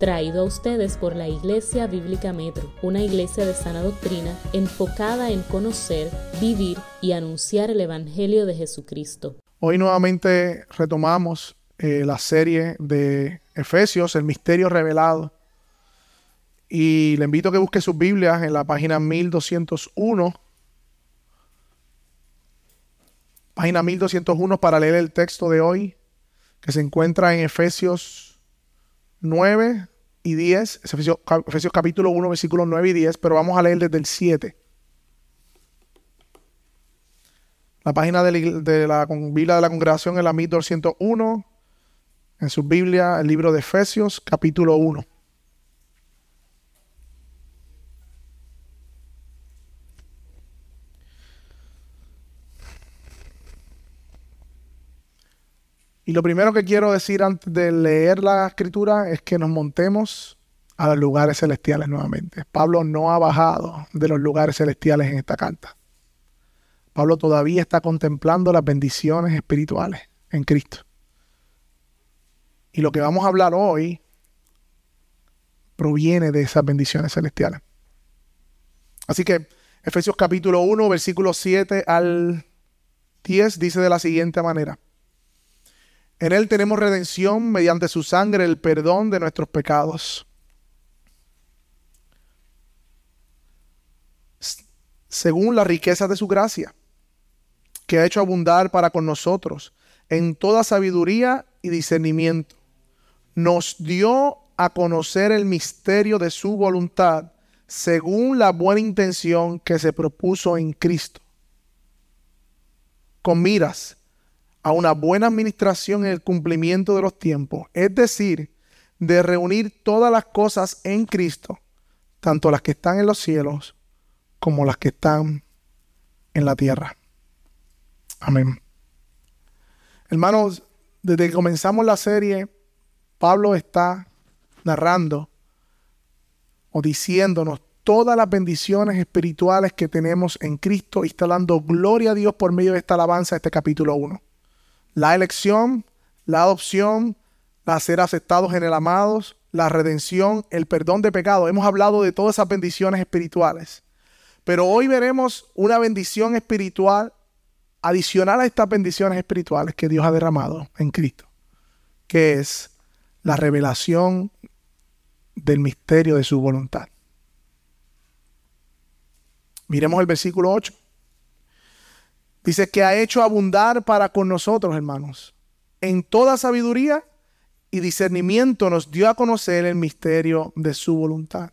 traído a ustedes por la Iglesia Bíblica Metro, una iglesia de sana doctrina enfocada en conocer, vivir y anunciar el Evangelio de Jesucristo. Hoy nuevamente retomamos eh, la serie de Efesios, el misterio revelado. Y le invito a que busque sus Biblias en la página 1201 página 1201 para leer el texto de hoy, que se encuentra en Efesios 9 y 10, Efesios, Efesios capítulo 1, versículos 9 y 10, pero vamos a leer desde el 7. La página de la, de la Biblia de la Congregación es la 1201. En su Biblia, el libro de Efesios, capítulo 1. Y lo primero que quiero decir antes de leer la escritura es que nos montemos a los lugares celestiales nuevamente. Pablo no ha bajado de los lugares celestiales en esta carta. Pablo todavía está contemplando las bendiciones espirituales en Cristo. Y lo que vamos a hablar hoy proviene de esas bendiciones celestiales. Así que Efesios capítulo 1, versículo 7 al 10 dice de la siguiente manera. En Él tenemos redención mediante su sangre, el perdón de nuestros pecados. Según la riqueza de su gracia, que ha hecho abundar para con nosotros en toda sabiduría y discernimiento, nos dio a conocer el misterio de su voluntad según la buena intención que se propuso en Cristo, con miras a una buena administración en el cumplimiento de los tiempos, es decir, de reunir todas las cosas en Cristo, tanto las que están en los cielos como las que están en la tierra. Amén. Hermanos, desde que comenzamos la serie, Pablo está narrando o diciéndonos todas las bendiciones espirituales que tenemos en Cristo y está dando gloria a Dios por medio de esta alabanza, este capítulo 1 la elección, la adopción, la ser aceptados en el amados, la redención, el perdón de pecado. Hemos hablado de todas esas bendiciones espirituales. Pero hoy veremos una bendición espiritual adicional a estas bendiciones espirituales que Dios ha derramado en Cristo, que es la revelación del misterio de su voluntad. Miremos el versículo 8. Dice que ha hecho abundar para con nosotros, hermanos. En toda sabiduría y discernimiento nos dio a conocer el misterio de su voluntad.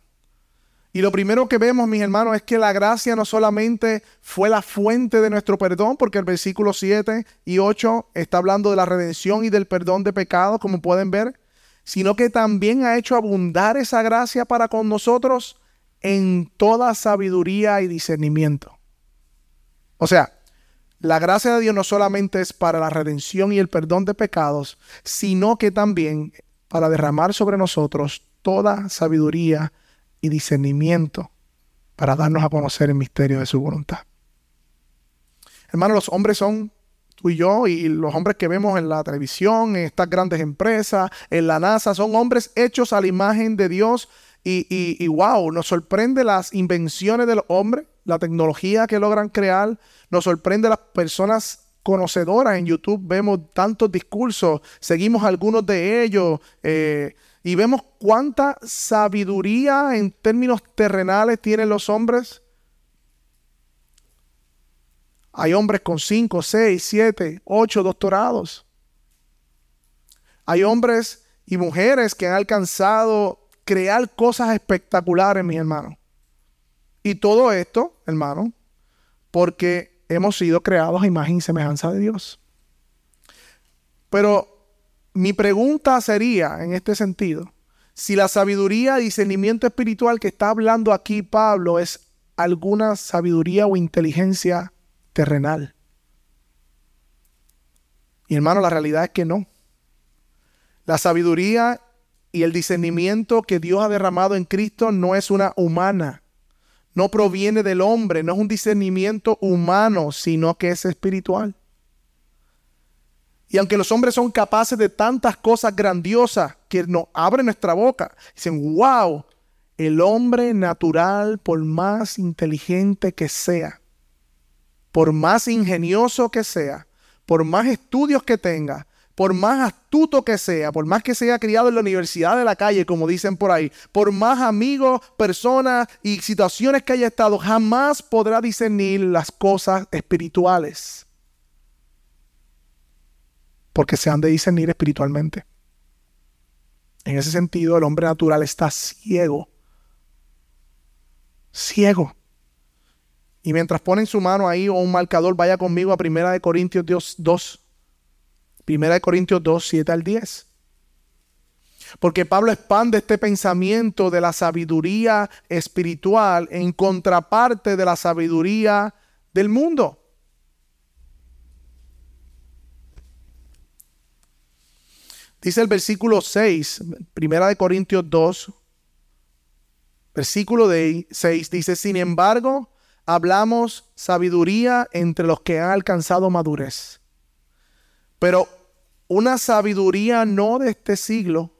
Y lo primero que vemos, mis hermanos, es que la gracia no solamente fue la fuente de nuestro perdón, porque el versículo 7 y 8 está hablando de la redención y del perdón de pecados, como pueden ver, sino que también ha hecho abundar esa gracia para con nosotros en toda sabiduría y discernimiento. O sea, la gracia de Dios no solamente es para la redención y el perdón de pecados, sino que también para derramar sobre nosotros toda sabiduría y discernimiento para darnos a conocer el misterio de su voluntad. Hermanos, los hombres son tú y yo y los hombres que vemos en la televisión, en estas grandes empresas, en la NASA, son hombres hechos a la imagen de Dios y, y, wow, nos sorprende las invenciones de los hombres, la tecnología que logran crear, nos sorprende las personas conocedoras en YouTube, vemos tantos discursos, seguimos algunos de ellos eh, y vemos cuánta sabiduría en términos terrenales tienen los hombres. Hay hombres con 5, 6, 7, 8 doctorados. Hay hombres y mujeres que han alcanzado crear cosas espectaculares, mis hermanos. Y todo esto, hermano, porque hemos sido creados a imagen y semejanza de Dios. Pero mi pregunta sería en este sentido, si la sabiduría y discernimiento espiritual que está hablando aquí Pablo es alguna sabiduría o inteligencia terrenal. Y hermano, la realidad es que no. La sabiduría y el discernimiento que Dios ha derramado en Cristo no es una humana no proviene del hombre, no es un discernimiento humano, sino que es espiritual. Y aunque los hombres son capaces de tantas cosas grandiosas que nos abren nuestra boca, dicen, wow, el hombre natural, por más inteligente que sea, por más ingenioso que sea, por más estudios que tenga, por más astuto que sea, por más que sea criado en la universidad de la calle, como dicen por ahí, por más amigos, personas y situaciones que haya estado, jamás podrá discernir las cosas espirituales porque se han de discernir espiritualmente. En ese sentido, el hombre natural está ciego. Ciego. Y mientras ponen su mano ahí o un marcador, vaya conmigo a 1 de Corintios 2. 1 de Corintios 2, 7 al 10. Porque Pablo expande este pensamiento de la sabiduría espiritual en contraparte de la sabiduría del mundo. Dice el versículo 6, primera de Corintios 2, versículo 6, dice, sin embargo, hablamos sabiduría entre los que han alcanzado madurez. Pero una sabiduría no de este siglo,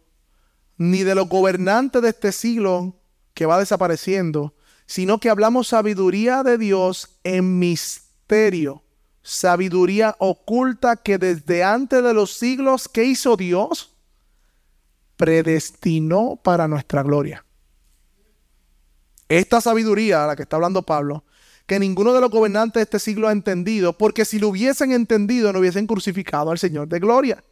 ni de los gobernantes de este siglo que va desapareciendo, sino que hablamos sabiduría de Dios en misterio sabiduría oculta que desde antes de los siglos, ¿qué hizo Dios? Predestinó para nuestra gloria. Esta sabiduría a la que está hablando Pablo, que ninguno de los gobernantes de este siglo ha entendido, porque si lo hubiesen entendido no hubiesen crucificado al Señor de gloria,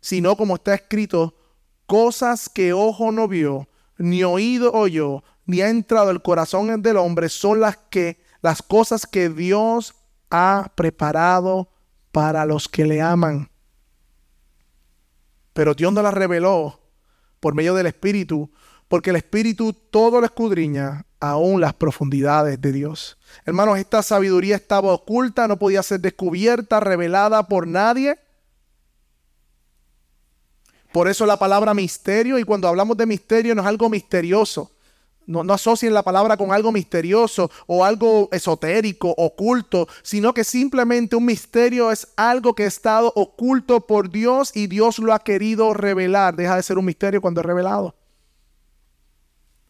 sino como está escrito, cosas que ojo no vio, ni oído oyó, ni ha entrado el corazón del hombre, son las que las cosas que Dios ha preparado para los que le aman. Pero Dios no la reveló por medio del Espíritu, porque el Espíritu todo lo escudriña, aún las profundidades de Dios. Hermanos, esta sabiduría estaba oculta, no podía ser descubierta, revelada por nadie. Por eso la palabra misterio, y cuando hablamos de misterio no es algo misterioso, no, asocien la palabra con algo misterioso o algo esotérico, oculto, sino que simplemente un misterio es algo que ha estado oculto por Dios y Dios lo ha querido revelar. Deja de ser un misterio cuando es revelado.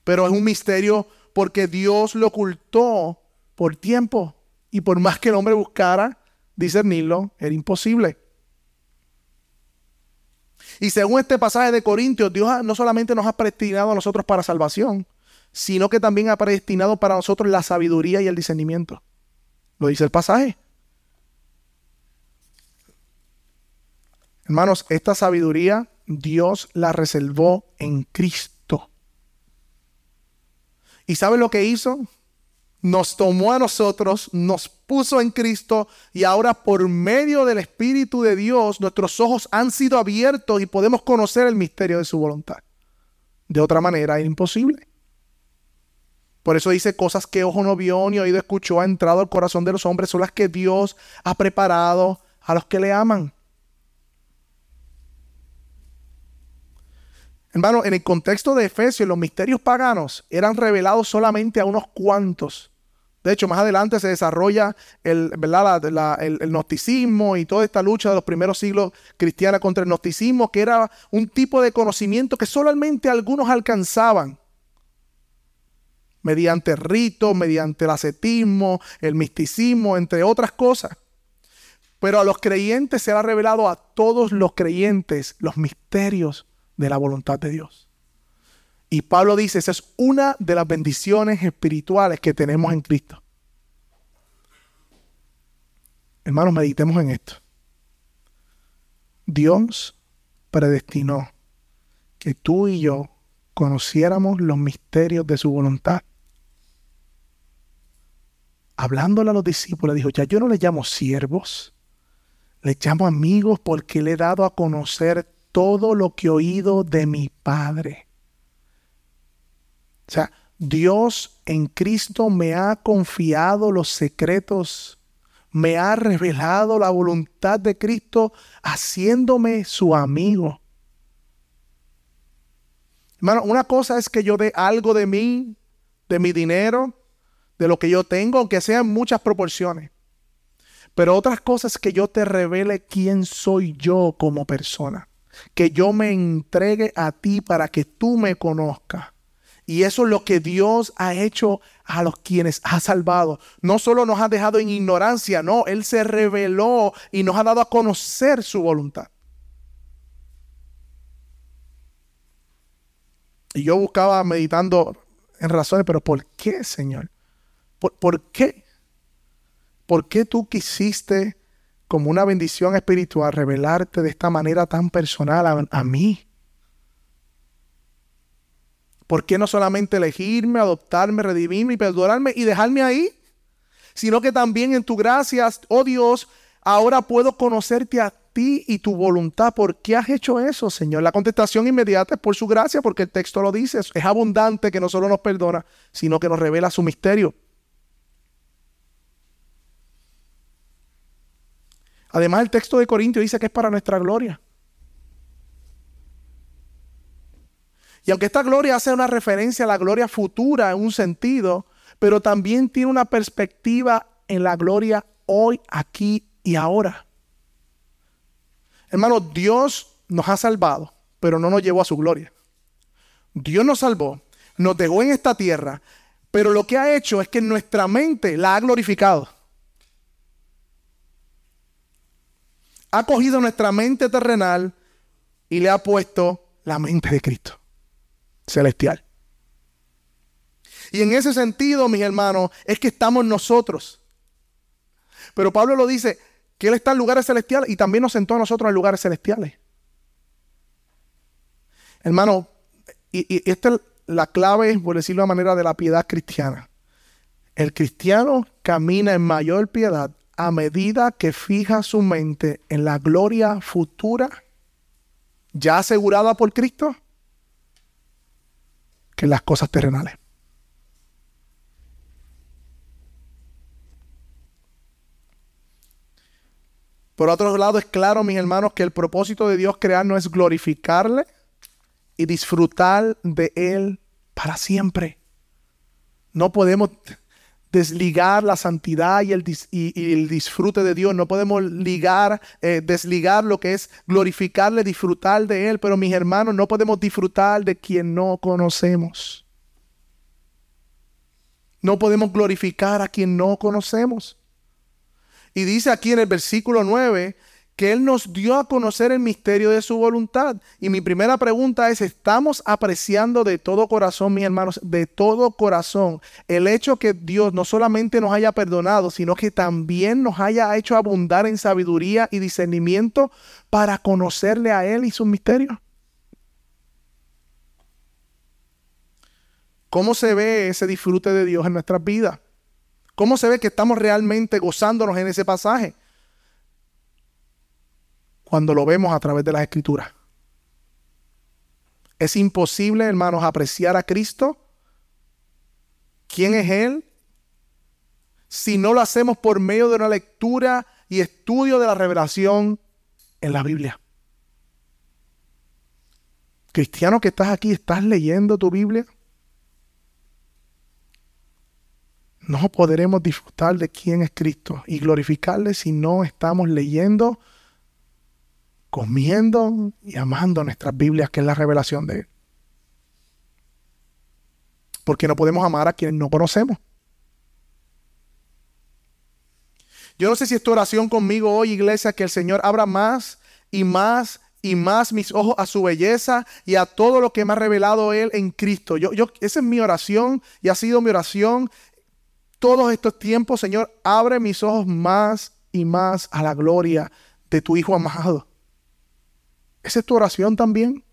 Pero es un misterio porque Dios lo ocultó por tiempo. Y por más que el hombre buscara discernirlo, era imposible. Y según este pasaje de Corintios, Dios no solamente nos ha predestinado a nosotros para salvación, sino que también ha predestinado para nosotros la sabiduría y el discernimiento. Lo dice el pasaje. Hermanos, esta sabiduría Dios la reservó en Cristo. ¿Y sabe lo que hizo? Nos tomó a nosotros, nos puso en Cristo y ahora por medio del Espíritu de Dios nuestros ojos han sido abiertos y podemos conocer el misterio de su voluntad. De otra manera es imposible. Por eso dice cosas que ojo no vio ni oído escuchó, ha entrado al corazón de los hombres, son las que Dios ha preparado a los que le aman. Hermano, en el contexto de Efesios, los misterios paganos eran revelados solamente a unos cuantos. De hecho, más adelante se desarrolla el, el, el, gnosticismo y toda esta lucha de los primeros siglos cristiana contra el gnosticismo, que era un tipo de conocimiento que solamente algunos alcanzaban mediante ritos, mediante el ascetismo, el misticismo, entre otras cosas. Pero a los creyentes se ha revelado a todos los creyentes los misterios de la voluntad de Dios. Y Pablo dice, esa es una de las bendiciones espirituales que tenemos en Cristo. Hermanos, meditemos en esto. Dios predestinó que tú y yo conociéramos los misterios de su voluntad hablándole a los discípulos, dijo, ya yo no les llamo siervos, les llamo amigos porque le he dado a conocer todo lo que he oído de mi Padre. O sea, Dios en Cristo me ha confiado los secretos, me ha revelado la voluntad de Cristo haciéndome su amigo. Hermano, una cosa es que yo dé algo de mí, de mi dinero, de lo que yo tengo, aunque sean muchas proporciones. Pero otras cosas que yo te revele quién soy yo como persona. Que yo me entregue a ti para que tú me conozcas. Y eso es lo que Dios ha hecho a los quienes ha salvado. No solo nos ha dejado en ignorancia, no, Él se reveló y nos ha dado a conocer su voluntad. Y yo buscaba meditando en razones, pero ¿por qué, Señor? ¿Por, qué? ¿Por qué tú quisiste, como una bendición espiritual, revelarte de esta manera tan personal a, mí? ¿Por qué no solamente elegirme, adoptarme, redimirme y perdonarme y dejarme ahí? Sino que también en tu gracia, oh Dios, ahora puedo conocerte a ti y tu voluntad. ¿Por qué has hecho eso, Señor? La contestación inmediata es por su gracia, porque el texto lo dice. Es abundante que no solo nos perdona, sino que nos revela su misterio. Además, el texto de Corintio dice que es para nuestra gloria. Y aunque esta gloria hace una referencia a la gloria futura en un sentido, pero también tiene una perspectiva en la gloria hoy, aquí y ahora. Hermano, Dios nos ha salvado, pero no nos llevó a su gloria. Dios nos salvó, nos dejó en esta tierra, pero lo que ha hecho es que nuestra mente la ha glorificado. Ha cogido nuestra mente terrenal y le ha puesto la mente de Cristo celestial. Y en ese sentido, mis hermanos, es que estamos nosotros. Pero Pablo lo dice, que Él está en lugares celestiales y también nos sentó a nosotros en lugares celestiales. Hermano, y, esta es la clave, por decirlo de manera, de la piedad cristiana. El cristiano camina en mayor piedad a medida que fija su mente en la gloria futura ya asegurada por Cristo que en las cosas terrenales. Por otro lado, es claro, mis hermanos, que el propósito de Dios crear no es glorificarle y disfrutar de Él para siempre. No podemos desligar la santidad y el, disfrute de Dios. No podemos ligar, eh, desligar lo que es glorificarle, disfrutar de Él. Pero mis hermanos, no podemos disfrutar de quien no conocemos. No podemos glorificar a quien no conocemos. Y dice aquí en el versículo 9 que Él nos dio a conocer el misterio de su voluntad. Y mi primera pregunta es, ¿estamos apreciando de todo corazón, mis hermanos, de todo corazón, el hecho que Dios no solamente nos haya perdonado, sino que también nos haya hecho abundar en sabiduría y discernimiento para conocerle a Él y sus misterios? ¿Cómo se ve ese disfrute de Dios en nuestras vidas? ¿Cómo se ve que estamos realmente gozándonos en ese pasaje? Cuando lo vemos a través de las escrituras. Es imposible, hermanos, apreciar a Cristo. ¿Quién es Él? Si no lo hacemos por medio de una lectura y estudio de la revelación en la Biblia. Cristiano que estás aquí, ¿estás leyendo tu Biblia? No podremos disfrutar de quién es Cristo y glorificarle si no estamos leyendo comiendo y amando nuestras Biblias, que es la revelación de Él. Porque no podemos amar a quienes no conocemos. Yo no sé si es tu oración conmigo hoy, iglesia, que el Señor abra más y más y más mis ojos a su belleza y a todo lo que me ha revelado Él en Cristo. Yo, yo, esa es mi oración y ha sido mi oración todos estos tiempos. Señor, abre mis ojos más y más a la gloria de tu Hijo amado. ¿Esa es tu oración también?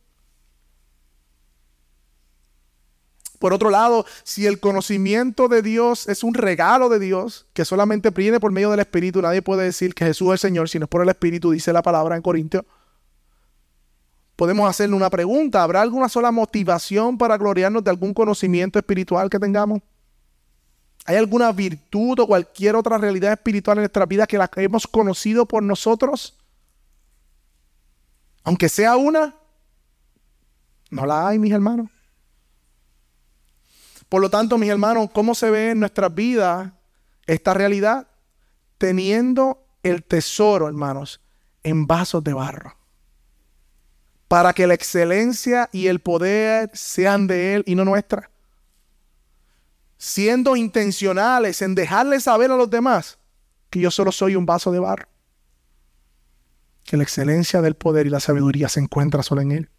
Por otro lado, si el conocimiento de Dios es un regalo de Dios que solamente viene por medio del Espíritu, nadie puede decir que Jesús es el Señor si no es por el Espíritu, dice la palabra en Corintios. Podemos hacerle una pregunta. ¿Habrá alguna sola motivación para gloriarnos de algún conocimiento espiritual que tengamos? ¿Hay alguna virtud o cualquier otra realidad espiritual en nuestra vida que la hemos conocido por nosotros? Aunque sea una, no la hay, mis hermanos. Por lo tanto, mis hermanos, ¿cómo se ve en nuestras vidas esta realidad? Teniendo el tesoro, hermanos, en vasos de barro. Para que la excelencia y el poder sean de Él y no nuestra. Siendo intencionales en dejarle saber a los demás que yo solo soy un vaso de barro. Que la excelencia del poder y la sabiduría se encuentra solo en Él.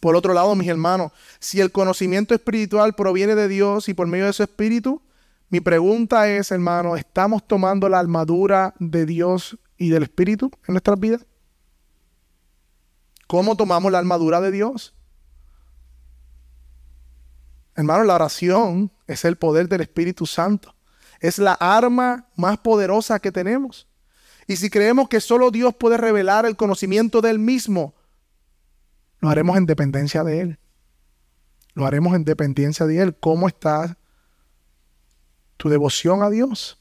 Por otro lado, mis hermanos, si el conocimiento espiritual proviene de Dios y por medio de su espíritu, mi pregunta es, hermano, ¿estamos tomando la armadura de Dios y del espíritu en nuestras vidas? ¿Cómo tomamos la armadura de Dios? Hermano, la oración es el poder del Espíritu Santo. Es la arma más poderosa que tenemos. Y si creemos que solo Dios puede revelar el conocimiento del mismo, lo haremos en dependencia de Él. Lo haremos en dependencia de Él. ¿Cómo está tu devoción a Dios?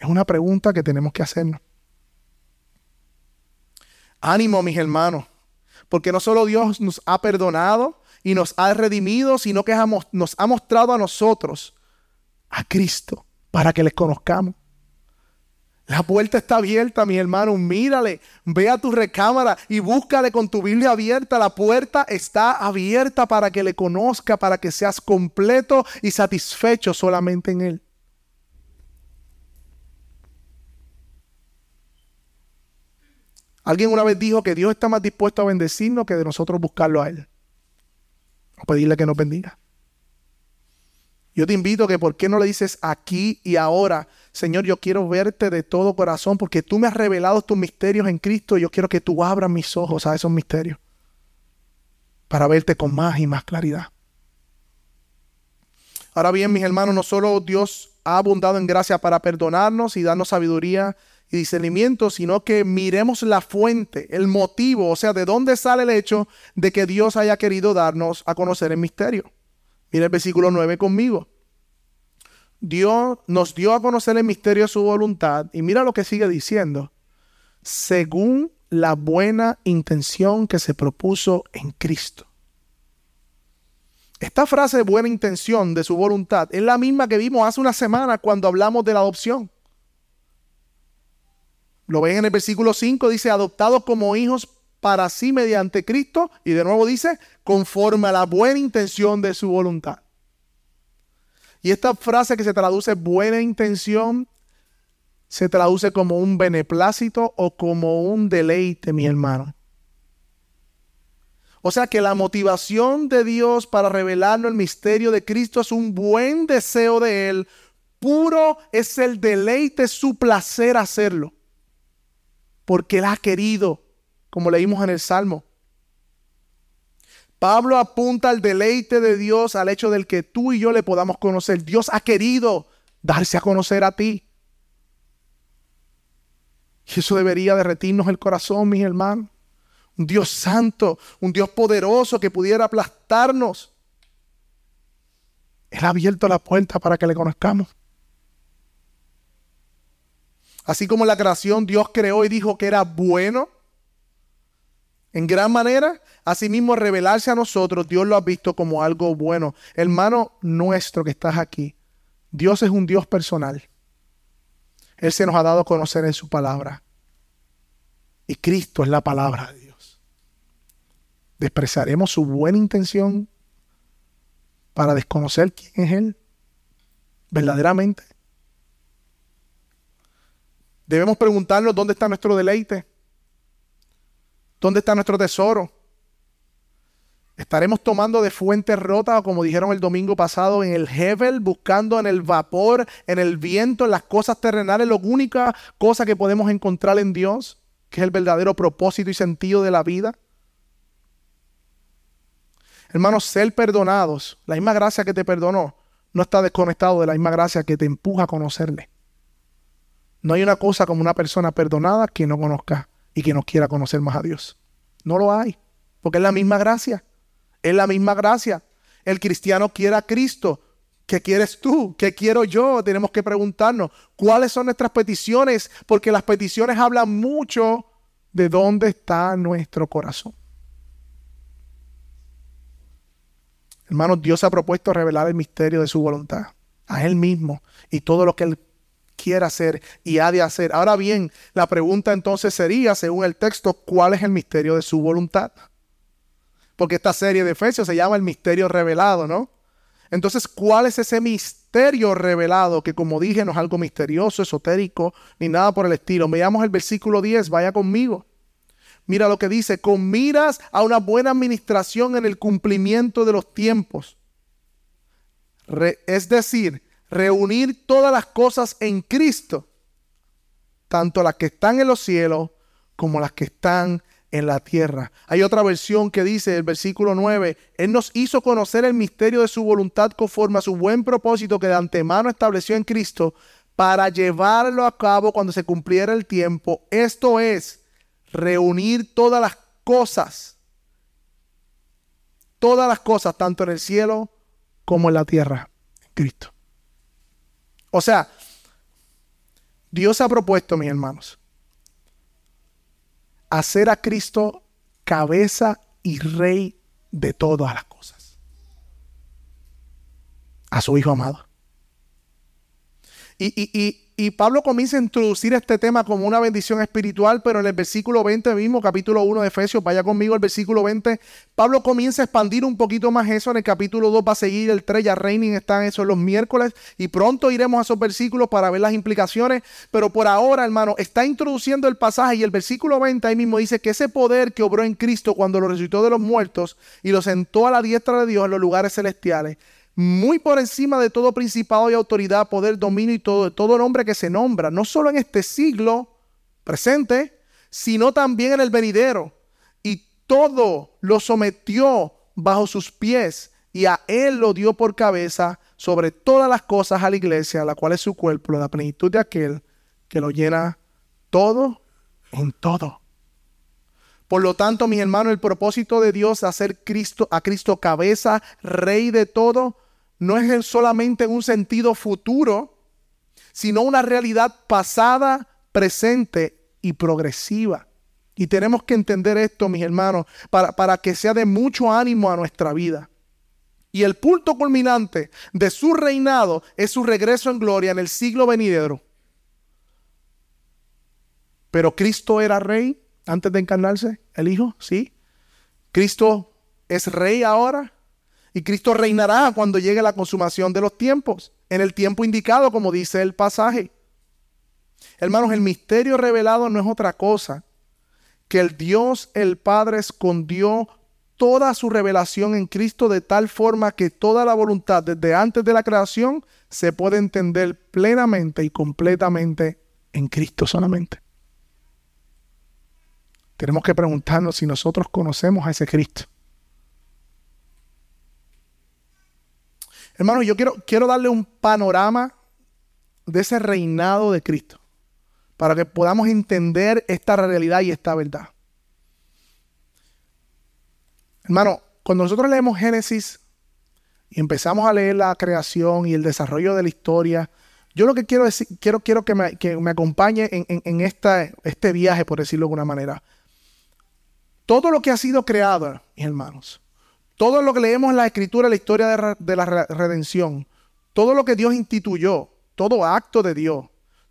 Es una pregunta que tenemos que hacernos. Ánimo, mis hermanos, porque no solo Dios nos ha perdonado y nos ha redimido, sino que nos ha mostrado a nosotros, a Cristo, para que les conozcamos. La puerta está abierta, mi hermano. Mírale, ve a tu recámara y búscale con tu Biblia abierta. La puerta está abierta para que le conozca, para que seas completo y satisfecho solamente en Él. Alguien una vez dijo que Dios está más dispuesto a bendecirnos que de nosotros buscarlo a Él. O pedirle que nos bendiga. Yo te invito que por qué no le dices aquí y ahora, Señor, yo quiero verte de todo corazón porque tú me has revelado tus misterios en Cristo y yo quiero que tú abras mis ojos a esos misterios para verte con más y más claridad. Ahora bien, mis hermanos, no solo Dios ha abundado en gracia para perdonarnos y darnos sabiduría y discernimiento, sino que miremos la fuente, el motivo, o sea, de dónde sale el hecho de que Dios haya querido darnos a conocer el misterio. Mira el versículo 9 conmigo. Dios nos dio a conocer el misterio de su voluntad y mira lo que sigue diciendo. Según la buena intención que se propuso en Cristo. Esta frase de buena intención de su voluntad es la misma que vimos hace una semana cuando hablamos de la adopción. Lo ven en el versículo 5, dice, adoptados como hijos para sí mediante Cristo. Y de nuevo dice, conforme a la buena intención de su voluntad. Y esta frase que se traduce buena intención, se traduce como un beneplácito o como un deleite, mi hermano. O sea que la motivación de Dios para revelarnos el misterio de Cristo es un buen deseo de Él. Puro es el deleite, su placer hacerlo. Porque Él ha querido como leímos en el Salmo. Pablo apunta al deleite de Dios, al hecho del que tú y yo le podamos conocer. Dios ha querido darse a conocer a ti. Y eso debería derretirnos el corazón, mis hermanos. Un Dios santo, un Dios poderoso que pudiera aplastarnos. Él ha abierto la puerta para que le conozcamos. Así como la creación Dios creó y dijo que era bueno, en gran manera, asimismo, revelarse a nosotros, Dios lo ha visto como algo bueno. Hermano nuestro que estás aquí, Dios es un Dios personal. Él se nos ha dado a conocer en su palabra. Y Cristo es la palabra de Dios. ¿Despreciaremos su buena intención para desconocer quién es Él? Verdaderamente. Debemos preguntarnos dónde está nuestro deleite. ¿Dónde está nuestro tesoro? Estaremos tomando de fuentes rotas, como dijeron el domingo pasado, en el Hebel, buscando en el vapor, en el viento, en las cosas terrenales, la única cosa que podemos encontrar en Dios, que es el verdadero propósito y sentido de la vida. Hermanos, ser perdonados, la misma gracia que te perdonó, no está desconectado de la misma gracia que te empuja a conocerle. No hay una cosa como una persona perdonada que no conozca y que no quiera conocer más a Dios. No lo hay, porque es la misma gracia. Es la misma gracia. El cristiano quiere a Cristo. ¿Qué quieres tú? ¿Qué quiero yo? Tenemos que preguntarnos cuáles son nuestras peticiones, porque las peticiones hablan mucho de dónde está nuestro corazón. Hermanos, Dios ha propuesto revelar el misterio de su voluntad a Él mismo y todo lo que Él quiere hacer y ha de hacer. Ahora bien, la pregunta entonces sería, según el texto, ¿cuál es el misterio de su voluntad? Porque esta serie de Efesios se llama el misterio revelado, ¿no? Entonces, ¿cuál es ese misterio revelado que como dije no es algo misterioso, esotérico, ni nada por el estilo? Veamos el versículo 10, vaya conmigo. Mira lo que dice, con miras a una buena administración en el cumplimiento de los tiempos. es decir, reunir todas las cosas en Cristo, tanto las que están en los cielos como las que están en la tierra. Hay otra versión que dice, el versículo 9, Él nos hizo conocer el misterio de su voluntad conforme a su buen propósito que de antemano estableció en Cristo para llevarlo a cabo cuando se cumpliera el tiempo. Esto es, reunir todas las cosas, todas las cosas, tanto en el cielo como en la tierra, en Cristo. O sea, Dios ha propuesto, mis hermanos, hacer a Cristo cabeza y rey de todas las cosas. A su Hijo amado. Y, y, y, y Pablo comienza a introducir este tema como una bendición espiritual, pero en el versículo 20 mismo, capítulo 1 de Efesios, vaya conmigo el versículo 20, Pablo comienza a expandir un poquito más eso, en el capítulo 2 va a seguir el 3, ya Reining están esos los miércoles, y pronto iremos a esos versículos para ver las implicaciones, pero por ahora, hermano, está introduciendo el pasaje y el versículo 20 ahí mismo dice que ese poder que obró en Cristo cuando lo resucitó de los muertos y lo sentó a la diestra de Dios en los lugares celestiales, muy por encima de todo principado y autoridad, poder, dominio y todo, todo nombre que se nombra, no solo en este siglo presente, sino también en el venidero. Y todo lo sometió bajo sus pies y a él lo dio por cabeza sobre todas las cosas a la iglesia, la cual es su cuerpo, la plenitud de aquel que lo llena todo en todo. Por lo tanto, mis hermanos, el propósito de Dios de hacer Cristo, a Cristo cabeza, rey de todo, no es solamente en un sentido futuro, sino una realidad pasada, presente y progresiva. Y tenemos que entender esto, mis hermanos, para, para que sea de mucho ánimo a nuestra vida. Y el punto culminante de su reinado es su regreso en gloria en el siglo venidero. Pero Cristo era rey antes de encarnarse, el Hijo, sí. Cristo es rey ahora. Y Cristo reinará cuando llegue la consumación de los tiempos, en el tiempo indicado, como dice el pasaje. Hermanos, el misterio revelado no es otra cosa que el Dios, el Padre, escondió toda su revelación en Cristo de tal forma que toda la voluntad desde antes de la creación se puede entender plenamente y completamente en Cristo solamente. Tenemos que preguntarnos si nosotros conocemos a ese Cristo. Hermano, yo quiero, quiero darle un panorama de ese reinado de Cristo para que podamos entender esta realidad y esta verdad. Hermano, cuando nosotros leemos Génesis y empezamos a leer la creación y el desarrollo de la historia, yo lo que quiero decir, quiero, quiero que, me, que me acompañe en, en, este viaje, por decirlo de alguna manera. Todo lo que ha sido creado, mis hermanos, todo lo que leemos en la escritura, la historia de, la redención, todo lo que Dios instituyó, todo acto de Dios,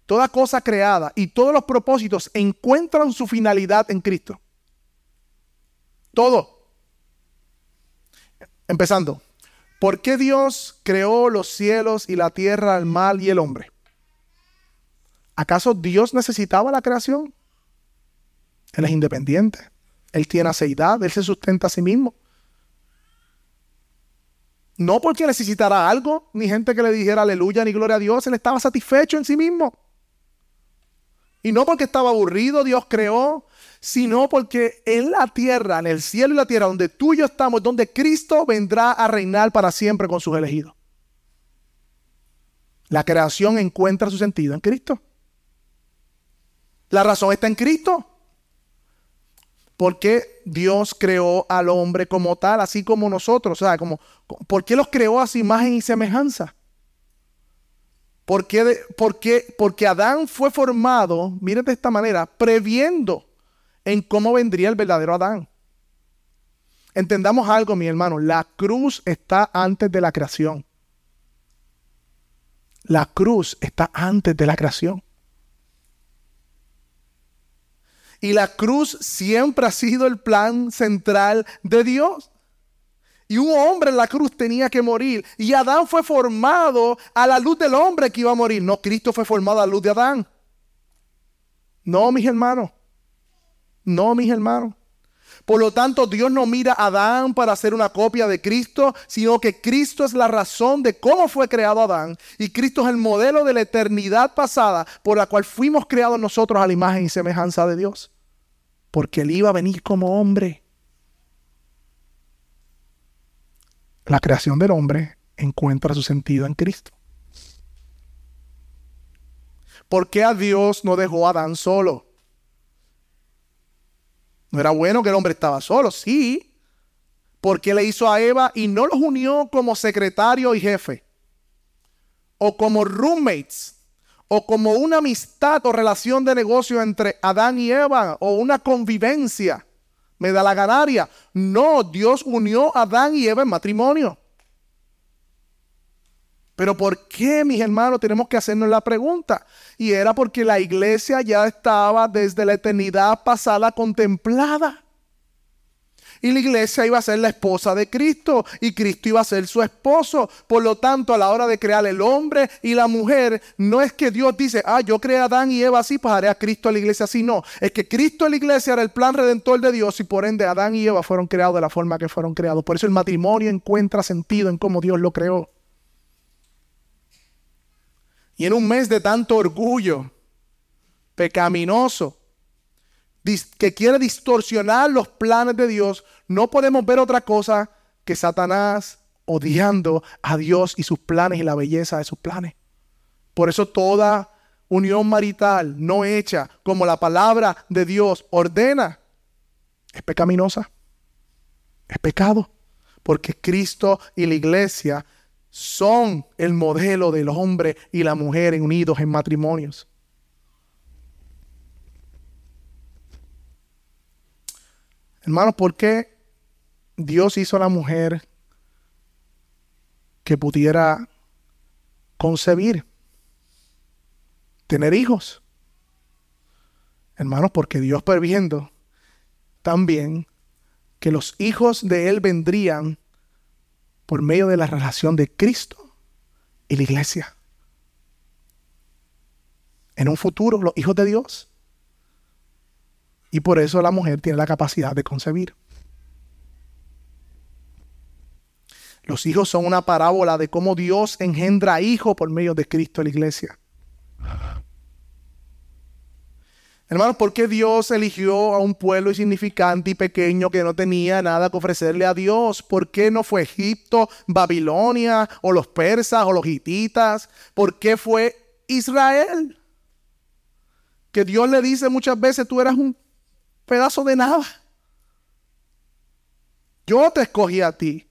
toda cosa creada y todos los propósitos encuentran su finalidad en Cristo. Todo. Empezando. ¿Por qué Dios creó los cielos y la tierra, el mal y el hombre? ¿Acaso Dios necesitaba la creación? Él es independiente. Él tiene aceidad. Él se sustenta a sí mismo. No porque necesitara algo, ni gente que le dijera aleluya ni gloria a Dios, él estaba satisfecho en sí mismo. Y no porque estaba aburrido, Dios creó, sino porque en la tierra, en el cielo y la tierra, donde tú y yo estamos, donde Cristo vendrá a reinar para siempre con sus elegidos. La creación encuentra su sentido en Cristo. La razón está en Cristo. ¿Por qué Dios creó al hombre como tal, así como nosotros? O sea, ¿por qué los creó a su imagen y semejanza? ¿Por qué, Porque Adán fue formado, miren de esta manera, previendo en cómo vendría el verdadero Adán. Entendamos algo, mi hermano, la cruz está antes de la creación. La cruz está antes de la creación. Y la cruz siempre ha sido el plan central de Dios. Y un hombre en la cruz tenía que morir. Y Adán fue formado a la luz del hombre que iba a morir. No, Cristo fue formado a la luz de Adán. No, mis hermanos. No, mis hermanos. Por lo tanto, Dios no mira a Adán para hacer una copia de Cristo, sino que Cristo es la razón de cómo fue creado Adán. Y Cristo es el modelo de la eternidad pasada por la cual fuimos creados nosotros a la imagen y semejanza de Dios. Porque Él iba a venir como hombre. La creación del hombre encuentra su sentido en Cristo. ¿Por qué a Dios no dejó a Adán solo? No era bueno que el hombre estaba solo, sí. Porque le hizo a Eva y no los unió como secretario y jefe. O como roommates. O como una amistad o relación de negocio entre Adán y Eva. O una convivencia. Me da la ganaria. No, Dios unió a Adán y Eva en matrimonio. Pero ¿por qué, mis hermanos, tenemos que hacernos la pregunta? Y era porque la iglesia ya estaba desde la eternidad pasada contemplada. Y la iglesia iba a ser la esposa de Cristo y Cristo iba a ser su esposo. Por lo tanto, a la hora de crear el hombre y la mujer, no es que Dios dice, ah, yo creé a Adán y Eva así, pues haré a Cristo a la iglesia así. No, es que Cristo a la iglesia era el plan redentor de Dios y por ende Adán y Eva fueron creados de la forma que fueron creados. Por eso el matrimonio encuentra sentido en cómo Dios lo creó. Y en un mes de tanto orgullo pecaminoso, que quiere distorsionar los planes de Dios, no podemos ver otra cosa que Satanás odiando a Dios y sus planes y la belleza de sus planes. Por eso toda unión marital no hecha como la palabra de Dios ordena es pecaminosa. Es pecado. Porque Cristo y la iglesia son el modelo del hombre y la mujer unidos en matrimonios. Hermanos, ¿por qué Dios hizo a la mujer que pudiera concebir, tener hijos? Hermanos, porque Dios previendo también que los hijos de Él vendrían por medio de la relación de Cristo y la iglesia. En un futuro, los hijos de Dios. Y por eso la mujer tiene la capacidad de concebir. Los hijos son una parábola de cómo Dios engendra hijos por medio de Cristo y la iglesia. Hermanos, ¿por qué Dios eligió a un pueblo insignificante y pequeño que no tenía nada que ofrecerle a Dios? ¿Por qué no fue Egipto, Babilonia, o los persas, o los hititas? ¿Por qué fue Israel? Que Dios le dice muchas veces, tú eras un pedazo de nada. Yo te escogí a ti.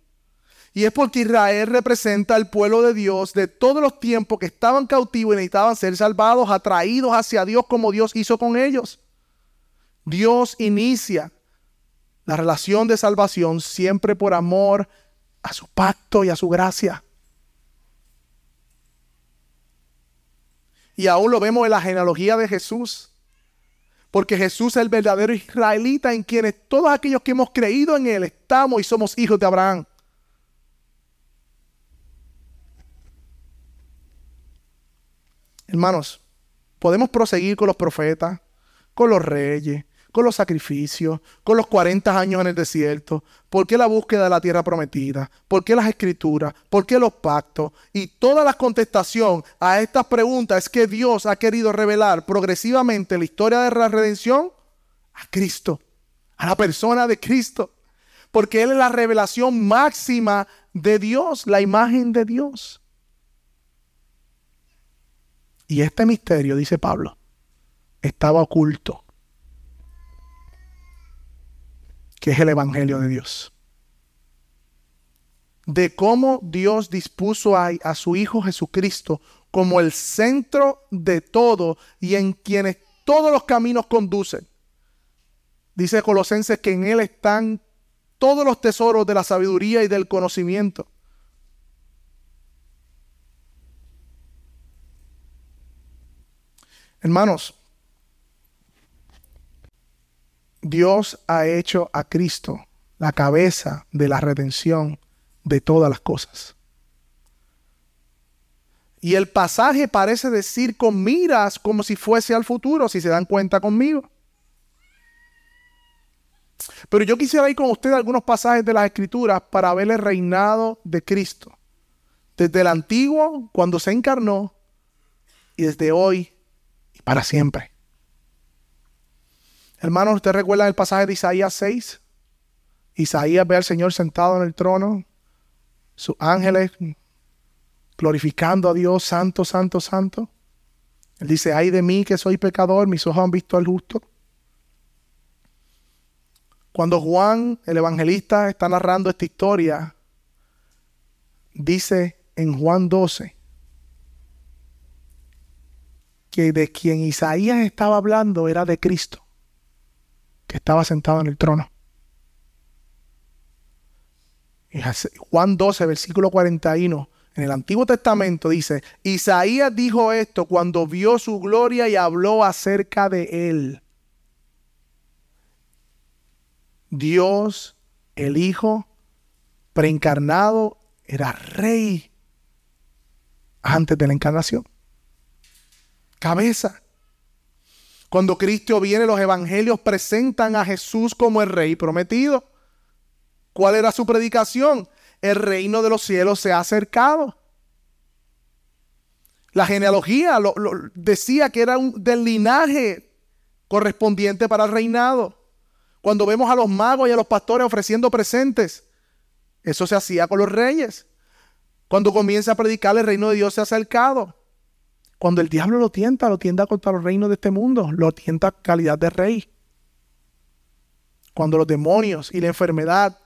Y es porque Israel representa al pueblo de Dios de todos los tiempos que estaban cautivos y necesitaban ser salvados, atraídos hacia Dios como Dios hizo con ellos. Dios inicia la relación de salvación siempre por amor a su pacto y a su gracia. Y aún lo vemos en la genealogía de Jesús. Porque Jesús es el verdadero israelita en quienes todos aquellos que hemos creído en Él estamos y somos hijos de Abraham. Hermanos, podemos proseguir con los profetas, con los reyes, con los sacrificios, con los 40 años en el desierto. ¿Por qué la búsqueda de la tierra prometida? ¿Por qué las escrituras? ¿Por qué los pactos? Y toda la contestación a estas preguntas es que Dios ha querido revelar progresivamente la historia de la redención a Cristo, a la persona de Cristo. Porque Él es la revelación máxima de Dios, la imagen de Dios. Y este misterio, dice Pablo, estaba oculto, que es el Evangelio de Dios. De cómo Dios dispuso a, a su Hijo Jesucristo como el centro de todo y en quienes todos los caminos conducen. Dice Colosenses que en Él están todos los tesoros de la sabiduría y del conocimiento. Hermanos, Dios ha hecho a Cristo la cabeza de la redención de todas las cosas. Y el pasaje parece decir con miras como si fuese al futuro, si se dan cuenta conmigo. Pero yo quisiera ir con ustedes algunos pasajes de las Escrituras para ver el reinado de Cristo. Desde el antiguo, cuando se encarnó, y desde hoy para siempre. Hermanos, ¿usted recuerda el pasaje de Isaías 6? Isaías ve al Señor sentado en el trono, sus ángeles glorificando a Dios, santo, santo, santo. Él dice, ay de mí que soy pecador, mis ojos han visto al justo. Cuando Juan, el evangelista, está narrando esta historia, dice en Juan 12 que de quien Isaías estaba hablando era de Cristo, que estaba sentado en el trono. Juan 12, versículo 41 en el Antiguo Testamento dice, Isaías dijo esto cuando vio su gloria y habló acerca de él. Dios, el Hijo, preencarnado, era rey antes de la encarnación. Cabeza. Cuando Cristo viene, los evangelios presentan a Jesús como el rey prometido. ¿Cuál era su predicación? el reino de los cielos se ha acercado. La genealogía lo, decía que era un, del linaje correspondiente para el reinado. Cuando vemos a los magos y a los pastores ofreciendo presentes, eso se hacía con los reyes. Cuando comienza a predicar el reino de Dios se ha acercado. Cuando el diablo lo tienta, lo tienta contra los reinos de este mundo, lo tienta calidad de rey. Cuando los demonios y la enfermedad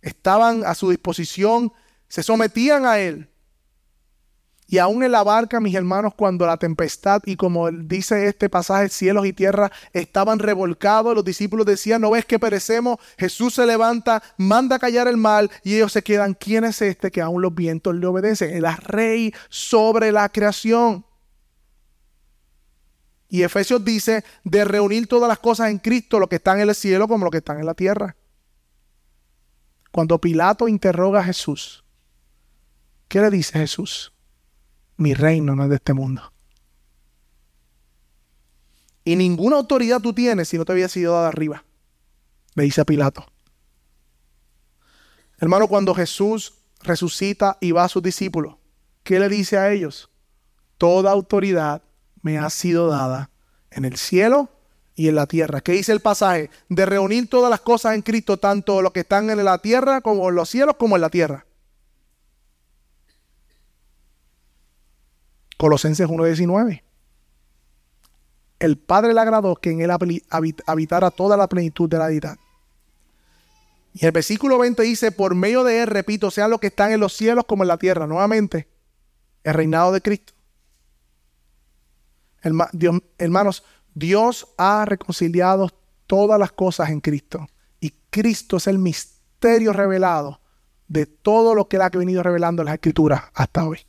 estaban a su disposición, se sometían a él. Y aún en la barca, mis hermanos, cuando la tempestad y como dice este pasaje, cielos y tierra estaban revolcados, los discípulos decían, no ves que perecemos, Jesús se levanta, manda callar el mal y ellos se quedan, ¿quién es este que aún los vientos le obedecen? El rey sobre la creación. Y Efesios dice de reunir todas las cosas en Cristo, lo que están en el cielo como lo que están en la tierra. Cuando Pilato interroga a Jesús, ¿qué le dice Jesús? Mi reino no es de este mundo. Y ninguna autoridad tú tienes si no te había sido dada arriba, le dice a Pilato. Hermano, cuando Jesús resucita y va a sus discípulos, ¿qué le dice a ellos? Toda autoridad me ha sido dada en el cielo y en la tierra. ¿Qué dice el pasaje? De reunir todas las cosas en Cristo, tanto lo que están en la tierra como en los cielos como en la tierra. Colosenses 1.19. El Padre le agradó que en él habitara toda la plenitud de la deidad. Y el versículo 20 dice, por medio de él, repito, sean los que están en los cielos como en la tierra. Nuevamente, el reinado de Cristo. Hermanos, Dios ha reconciliado todas las cosas en Cristo. Y Cristo es el misterio revelado de todo lo que Él ha venido revelando en las Escrituras hasta hoy.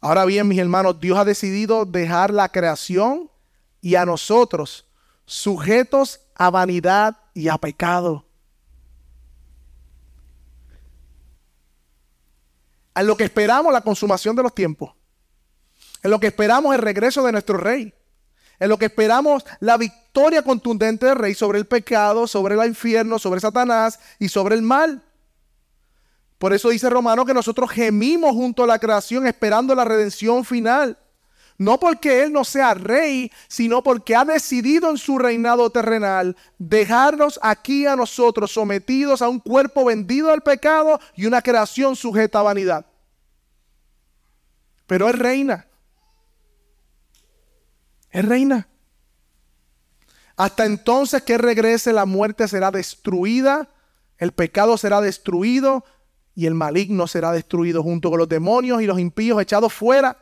Ahora bien, mis hermanos, Dios ha decidido dejar la creación y a nosotros sujetos a vanidad y a pecado. A lo que esperamos la consumación de los tiempos. En lo que esperamos el regreso de nuestro rey. En lo que esperamos la victoria contundente del rey sobre el pecado, sobre el infierno, sobre Satanás y sobre el mal. Por eso dice Romano que nosotros gemimos junto a la creación esperando la redención final. No porque Él no sea rey, sino porque ha decidido en su reinado terrenal dejarnos aquí a nosotros sometidos a un cuerpo vendido al pecado y una creación sujeta a vanidad. Pero Él reina. Es reina. Hasta entonces que regrese la muerte será destruida, el pecado será destruido y el maligno será destruido junto con los demonios y los impíos echados fuera.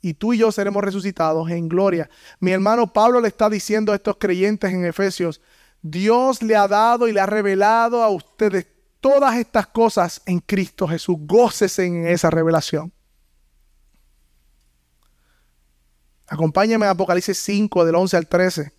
Y tú y yo seremos resucitados en gloria. Mi hermano Pablo le está diciendo a estos creyentes en Efesios, Dios le ha dado y le ha revelado a ustedes todas estas cosas en Cristo Jesús. Gócese en esa revelación. Acompáñame a Apocalipsis 5, del 11 al 13.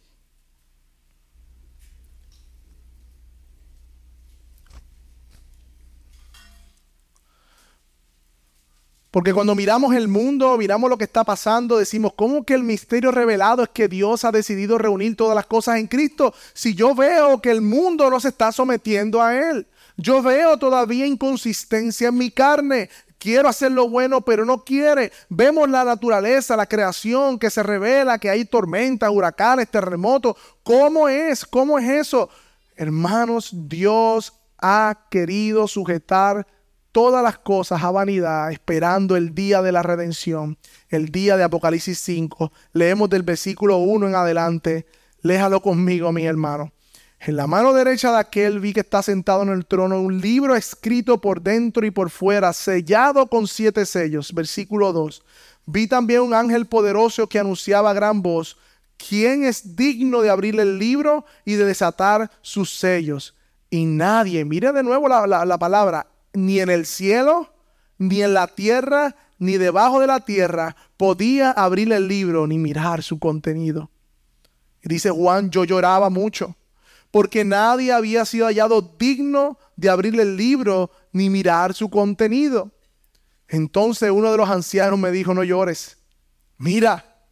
Porque cuando miramos el mundo, miramos lo que está pasando, decimos, ¿cómo que el misterio revelado es que Dios ha decidido reunir todas las cosas en Cristo? Si yo veo que el mundo no se está sometiendo a Él, yo veo todavía inconsistencia en mi carne. Quiero hacer lo bueno, pero no quiere. Vemos la naturaleza, la creación que se revela, que hay tormentas, huracanes, terremotos. ¿Cómo es? ¿Cómo es eso? Hermanos, Dios ha querido sujetar todas las cosas a vanidad, esperando el día de la redención, el día de Apocalipsis 5. Leemos del versículo 1 en adelante. Léjalo conmigo, mi hermano. En la mano derecha de aquel vi que está sentado en el trono un libro escrito por dentro y por fuera, sellado con siete sellos. Versículo 2. Vi también un ángel poderoso que anunciaba a gran voz, ¿quién es digno de abrir el libro y de desatar sus sellos? Y nadie, mire de nuevo la, la palabra, ni en el cielo, ni en la tierra, ni debajo de la tierra podía abrir el libro ni mirar su contenido. Dice Juan, yo lloraba mucho, porque nadie había sido hallado digno de abrir el libro ni mirar su contenido. Entonces uno de los ancianos me dijo, no llores. Mira,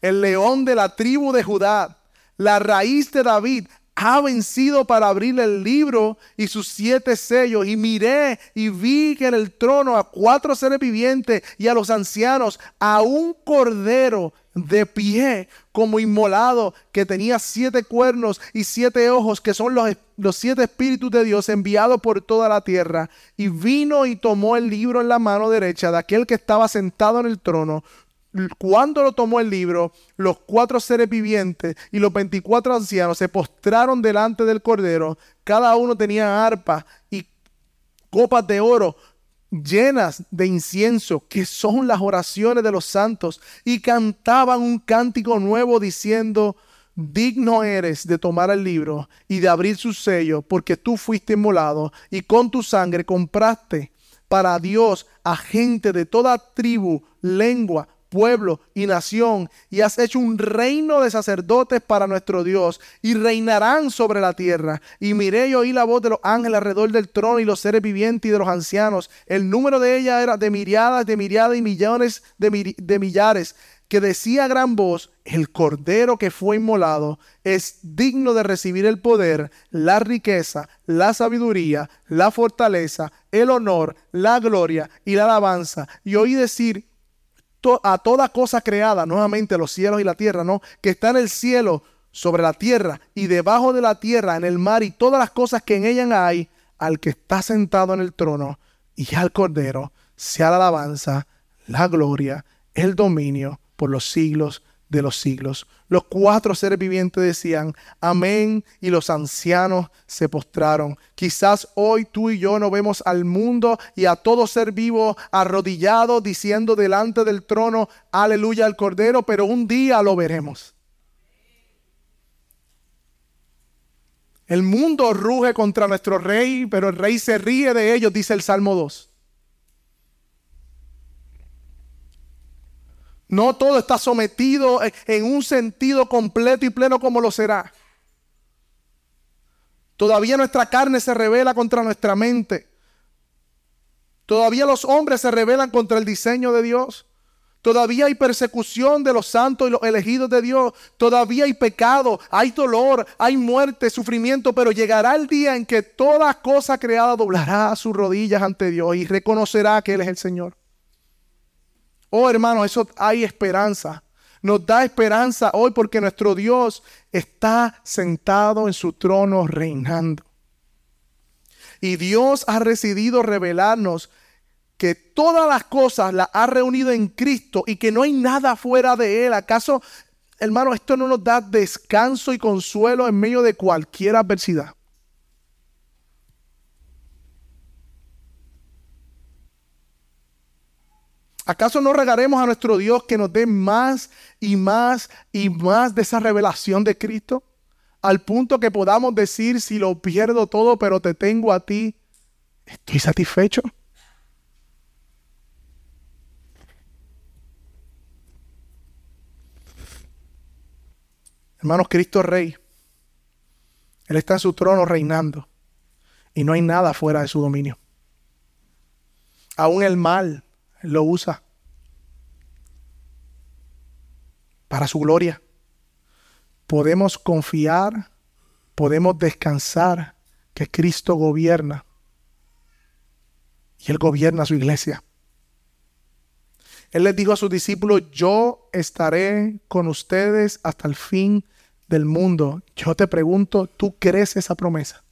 el león de la tribu de Judá, la raíz de David, ha vencido para abrir el libro y sus siete sellos. Y miré y vi que en el trono a cuatro seres vivientes y a los ancianos, a un cordero de pie como inmolado que tenía siete cuernos y siete ojos que son los, los siete espíritus de Dios enviados por toda la tierra. Y vino y tomó el libro en la mano derecha de aquel que estaba sentado en el trono cuando lo tomó el libro, los cuatro seres vivientes y los veinticuatro ancianos se postraron delante del Cordero. Cada uno tenía arpas y copas de oro llenas de incienso, que son las oraciones de los santos, y cantaban un cántico nuevo diciendo, digno eres de tomar el libro y de abrir su sello, porque tú fuiste inmolado y con tu sangre compraste para Dios a gente de toda tribu, lengua, pueblo y nación, y has hecho un reino de sacerdotes para nuestro Dios, y reinarán sobre la tierra. Y miré y oí la voz de los ángeles alrededor del trono y los seres vivientes y de los ancianos. El número de ellas era de miriadas, de miriadas y millones de, de millares, que decía a gran voz, el cordero que fue inmolado es digno de recibir el poder, la riqueza, la sabiduría, la fortaleza, el honor, la gloria y la alabanza. Y oí decir a toda cosa creada, nuevamente los cielos y la tierra, ¿no? Que está en el cielo, sobre la tierra y debajo de la tierra, en el mar y todas las cosas que en ella hay, al que está sentado en el trono y al Cordero, sea la alabanza, la gloria, el dominio por los siglos de los siglos. Los cuatro seres vivientes decían, amén, y los ancianos se postraron. Quizás hoy tú y yo no vemos al mundo y a todo ser vivo arrodillado diciendo delante del trono, aleluya al Cordero, pero un día lo veremos. El mundo ruge contra nuestro rey, pero el rey se ríe de ellos, dice el Salmo 2. No todo está sometido en un sentido completo y pleno como lo será. Todavía nuestra carne se revela contra nuestra mente. Todavía los hombres se rebelan contra el diseño de Dios. Todavía hay persecución de los santos y los elegidos de Dios. Todavía hay pecado, hay dolor, hay muerte, sufrimiento, pero llegará el día en que toda cosa creada doblará sus rodillas ante Dios y reconocerá que Él es el Señor. Oh hermanos, eso hay esperanza. Nos da esperanza hoy porque nuestro Dios está sentado en su trono reinando. Y Dios ha decidido revelarnos que todas las cosas las ha reunido en Cristo y que no hay nada fuera de Él. ¿Acaso, hermano, esto no nos da descanso y consuelo en medio de cualquier adversidad? ¿Acaso no regaremos a nuestro Dios que nos dé más y más y más de esa revelación de Cristo? Al punto que podamos decir, si lo pierdo todo, pero te tengo a ti, ¿estoy satisfecho? Hermanos, Cristo Rey. Él está en su trono reinando. Y no hay nada fuera de su dominio. Aún el mal lo usa para su gloria. Podemos confiar, podemos descansar que Cristo gobierna. Y Él gobierna su iglesia. Él les dijo a sus discípulos, yo estaré con ustedes hasta el fin del mundo. Yo te pregunto, ¿tú crees esa promesa?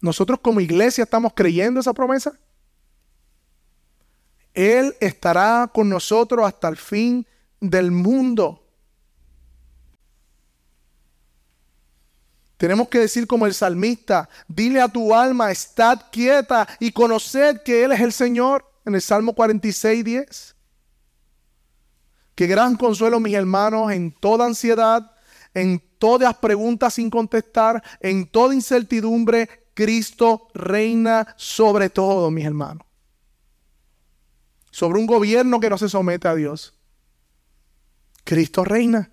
¿Nosotros como iglesia estamos creyendo esa promesa? Él estará con nosotros hasta el fin del mundo. Tenemos que decir como el salmista, dile a tu alma, estad quieta y conoced que Él es el Señor en el Salmo 46, 10. Qué gran consuelo, mis hermanos, en toda ansiedad, en todas preguntas sin contestar, en toda incertidumbre, Cristo reina sobre todo, mis hermanos. Sobre un gobierno que no se somete a Dios. Cristo reina.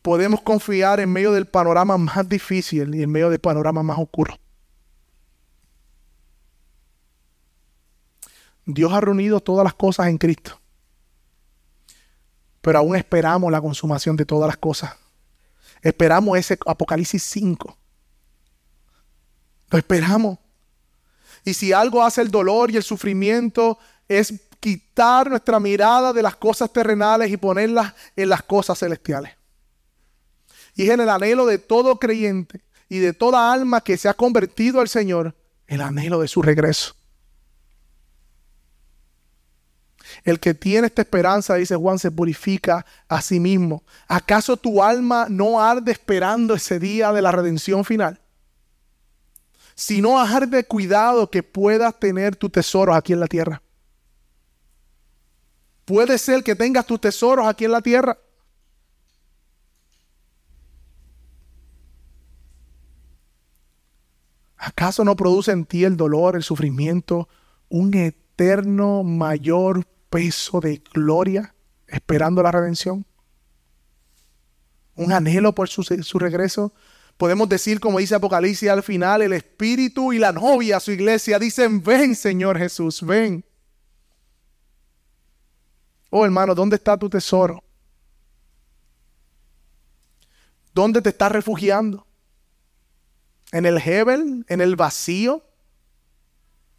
Podemos confiar en medio del panorama más difícil y en medio del panorama más oscuro. Dios ha reunido todas las cosas en Cristo. Pero aún esperamos la consumación de todas las cosas. Esperamos ese Apocalipsis 5. Lo esperamos. Y si algo hace el dolor y el sufrimiento es quitar nuestra mirada de las cosas terrenales y ponerlas en las cosas celestiales. Y es en el anhelo de todo creyente y de toda alma que se ha convertido al Señor, el anhelo de su regreso. El que tiene esta esperanza, dice Juan, se purifica a sí mismo. ¿Acaso tu alma no arde esperando ese día de la redención final? Si no arde, cuidado que puedas tener tu tesoro aquí en la tierra. Puede ser que tengas tus tesoros aquí en la tierra. ¿Acaso no produce en ti el dolor, el sufrimiento, un eterno mayor peso de gloria esperando la redención? ¿Un anhelo por su, regreso? Podemos decir, como dice Apocalipsis al final, el Espíritu y la novia, su iglesia, dicen, ven Señor Jesús, ven. Oh hermano, ¿dónde está tu tesoro? ¿Dónde te estás refugiando? ¿En el Hebel? ¿En el vacío?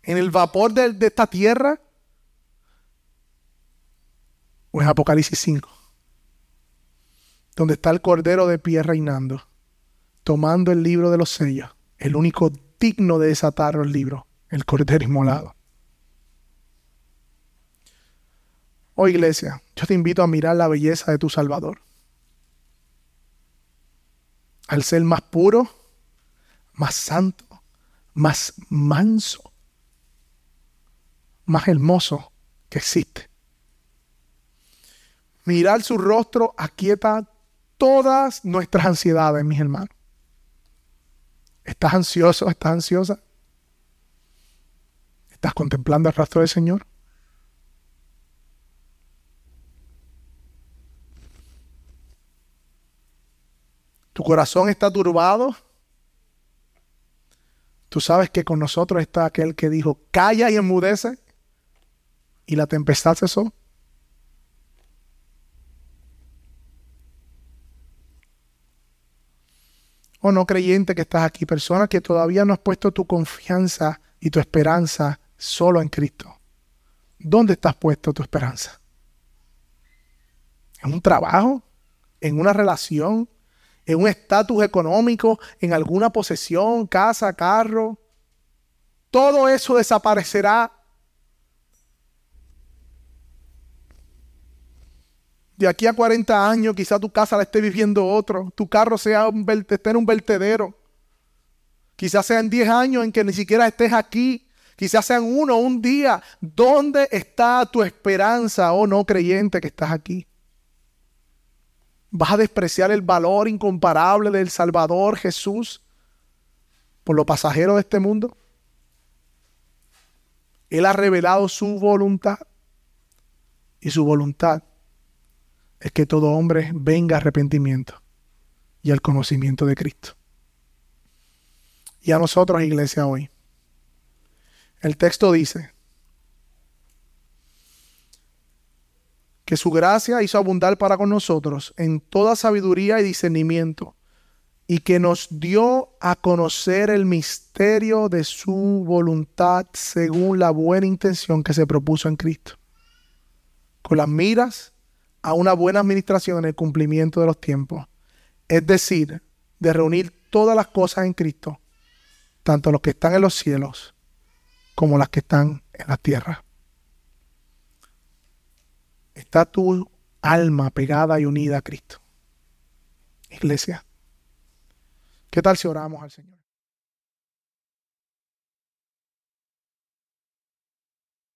¿En el vapor de, esta tierra? ¿O en Apocalipsis 5? Donde está el Cordero de pie reinando, tomando el libro de los sellos, el único digno de desatar el libro, el Cordero inmolado. Oh iglesia, yo te invito a mirar la belleza de tu Salvador. Al ser más puro, más santo, más manso, más hermoso que existe. Mirar su rostro aquieta todas nuestras ansiedades, mis hermanos. ¿Estás ansioso? ¿Estás ansiosa? ¿Estás contemplando el rostro del Señor? Tu corazón está turbado, tú sabes que con nosotros está aquel que dijo, calla y enmudece, y la tempestad cesó. O oh, no creyente que estás aquí, persona que todavía no has puesto tu confianza y tu esperanza solo en Cristo. ¿Dónde estás puesto tu esperanza? ¿En un trabajo? ¿En una relación? En un estatus económico, en alguna posesión, casa, carro. Todo eso desaparecerá. De aquí a 40 años quizá tu casa la esté viviendo otro, tu carro sea un, esté en un vertedero. Quizás sean 10 años en que ni siquiera estés aquí. Quizás sean uno, un día. ¿Dónde está tu esperanza, oh no creyente que estás aquí? ¿Vas a despreciar el valor incomparable del Salvador Jesús por lo pasajero de este mundo? Él ha revelado su voluntad y su voluntad es que todo hombre venga a arrepentimiento y al conocimiento de Cristo. Y a nosotros, iglesia, hoy. El texto dice que su gracia hizo abundar para con nosotros en toda sabiduría y discernimiento, y que nos dio a conocer el misterio de su voluntad según la buena intención que se propuso en Cristo, con las miras a una buena administración en el cumplimiento de los tiempos, es decir, de reunir todas las cosas en Cristo, tanto los que están en los cielos como las que están en la tierra. Está tu alma pegada y unida a Cristo. Iglesia, ¿qué tal si oramos al Señor?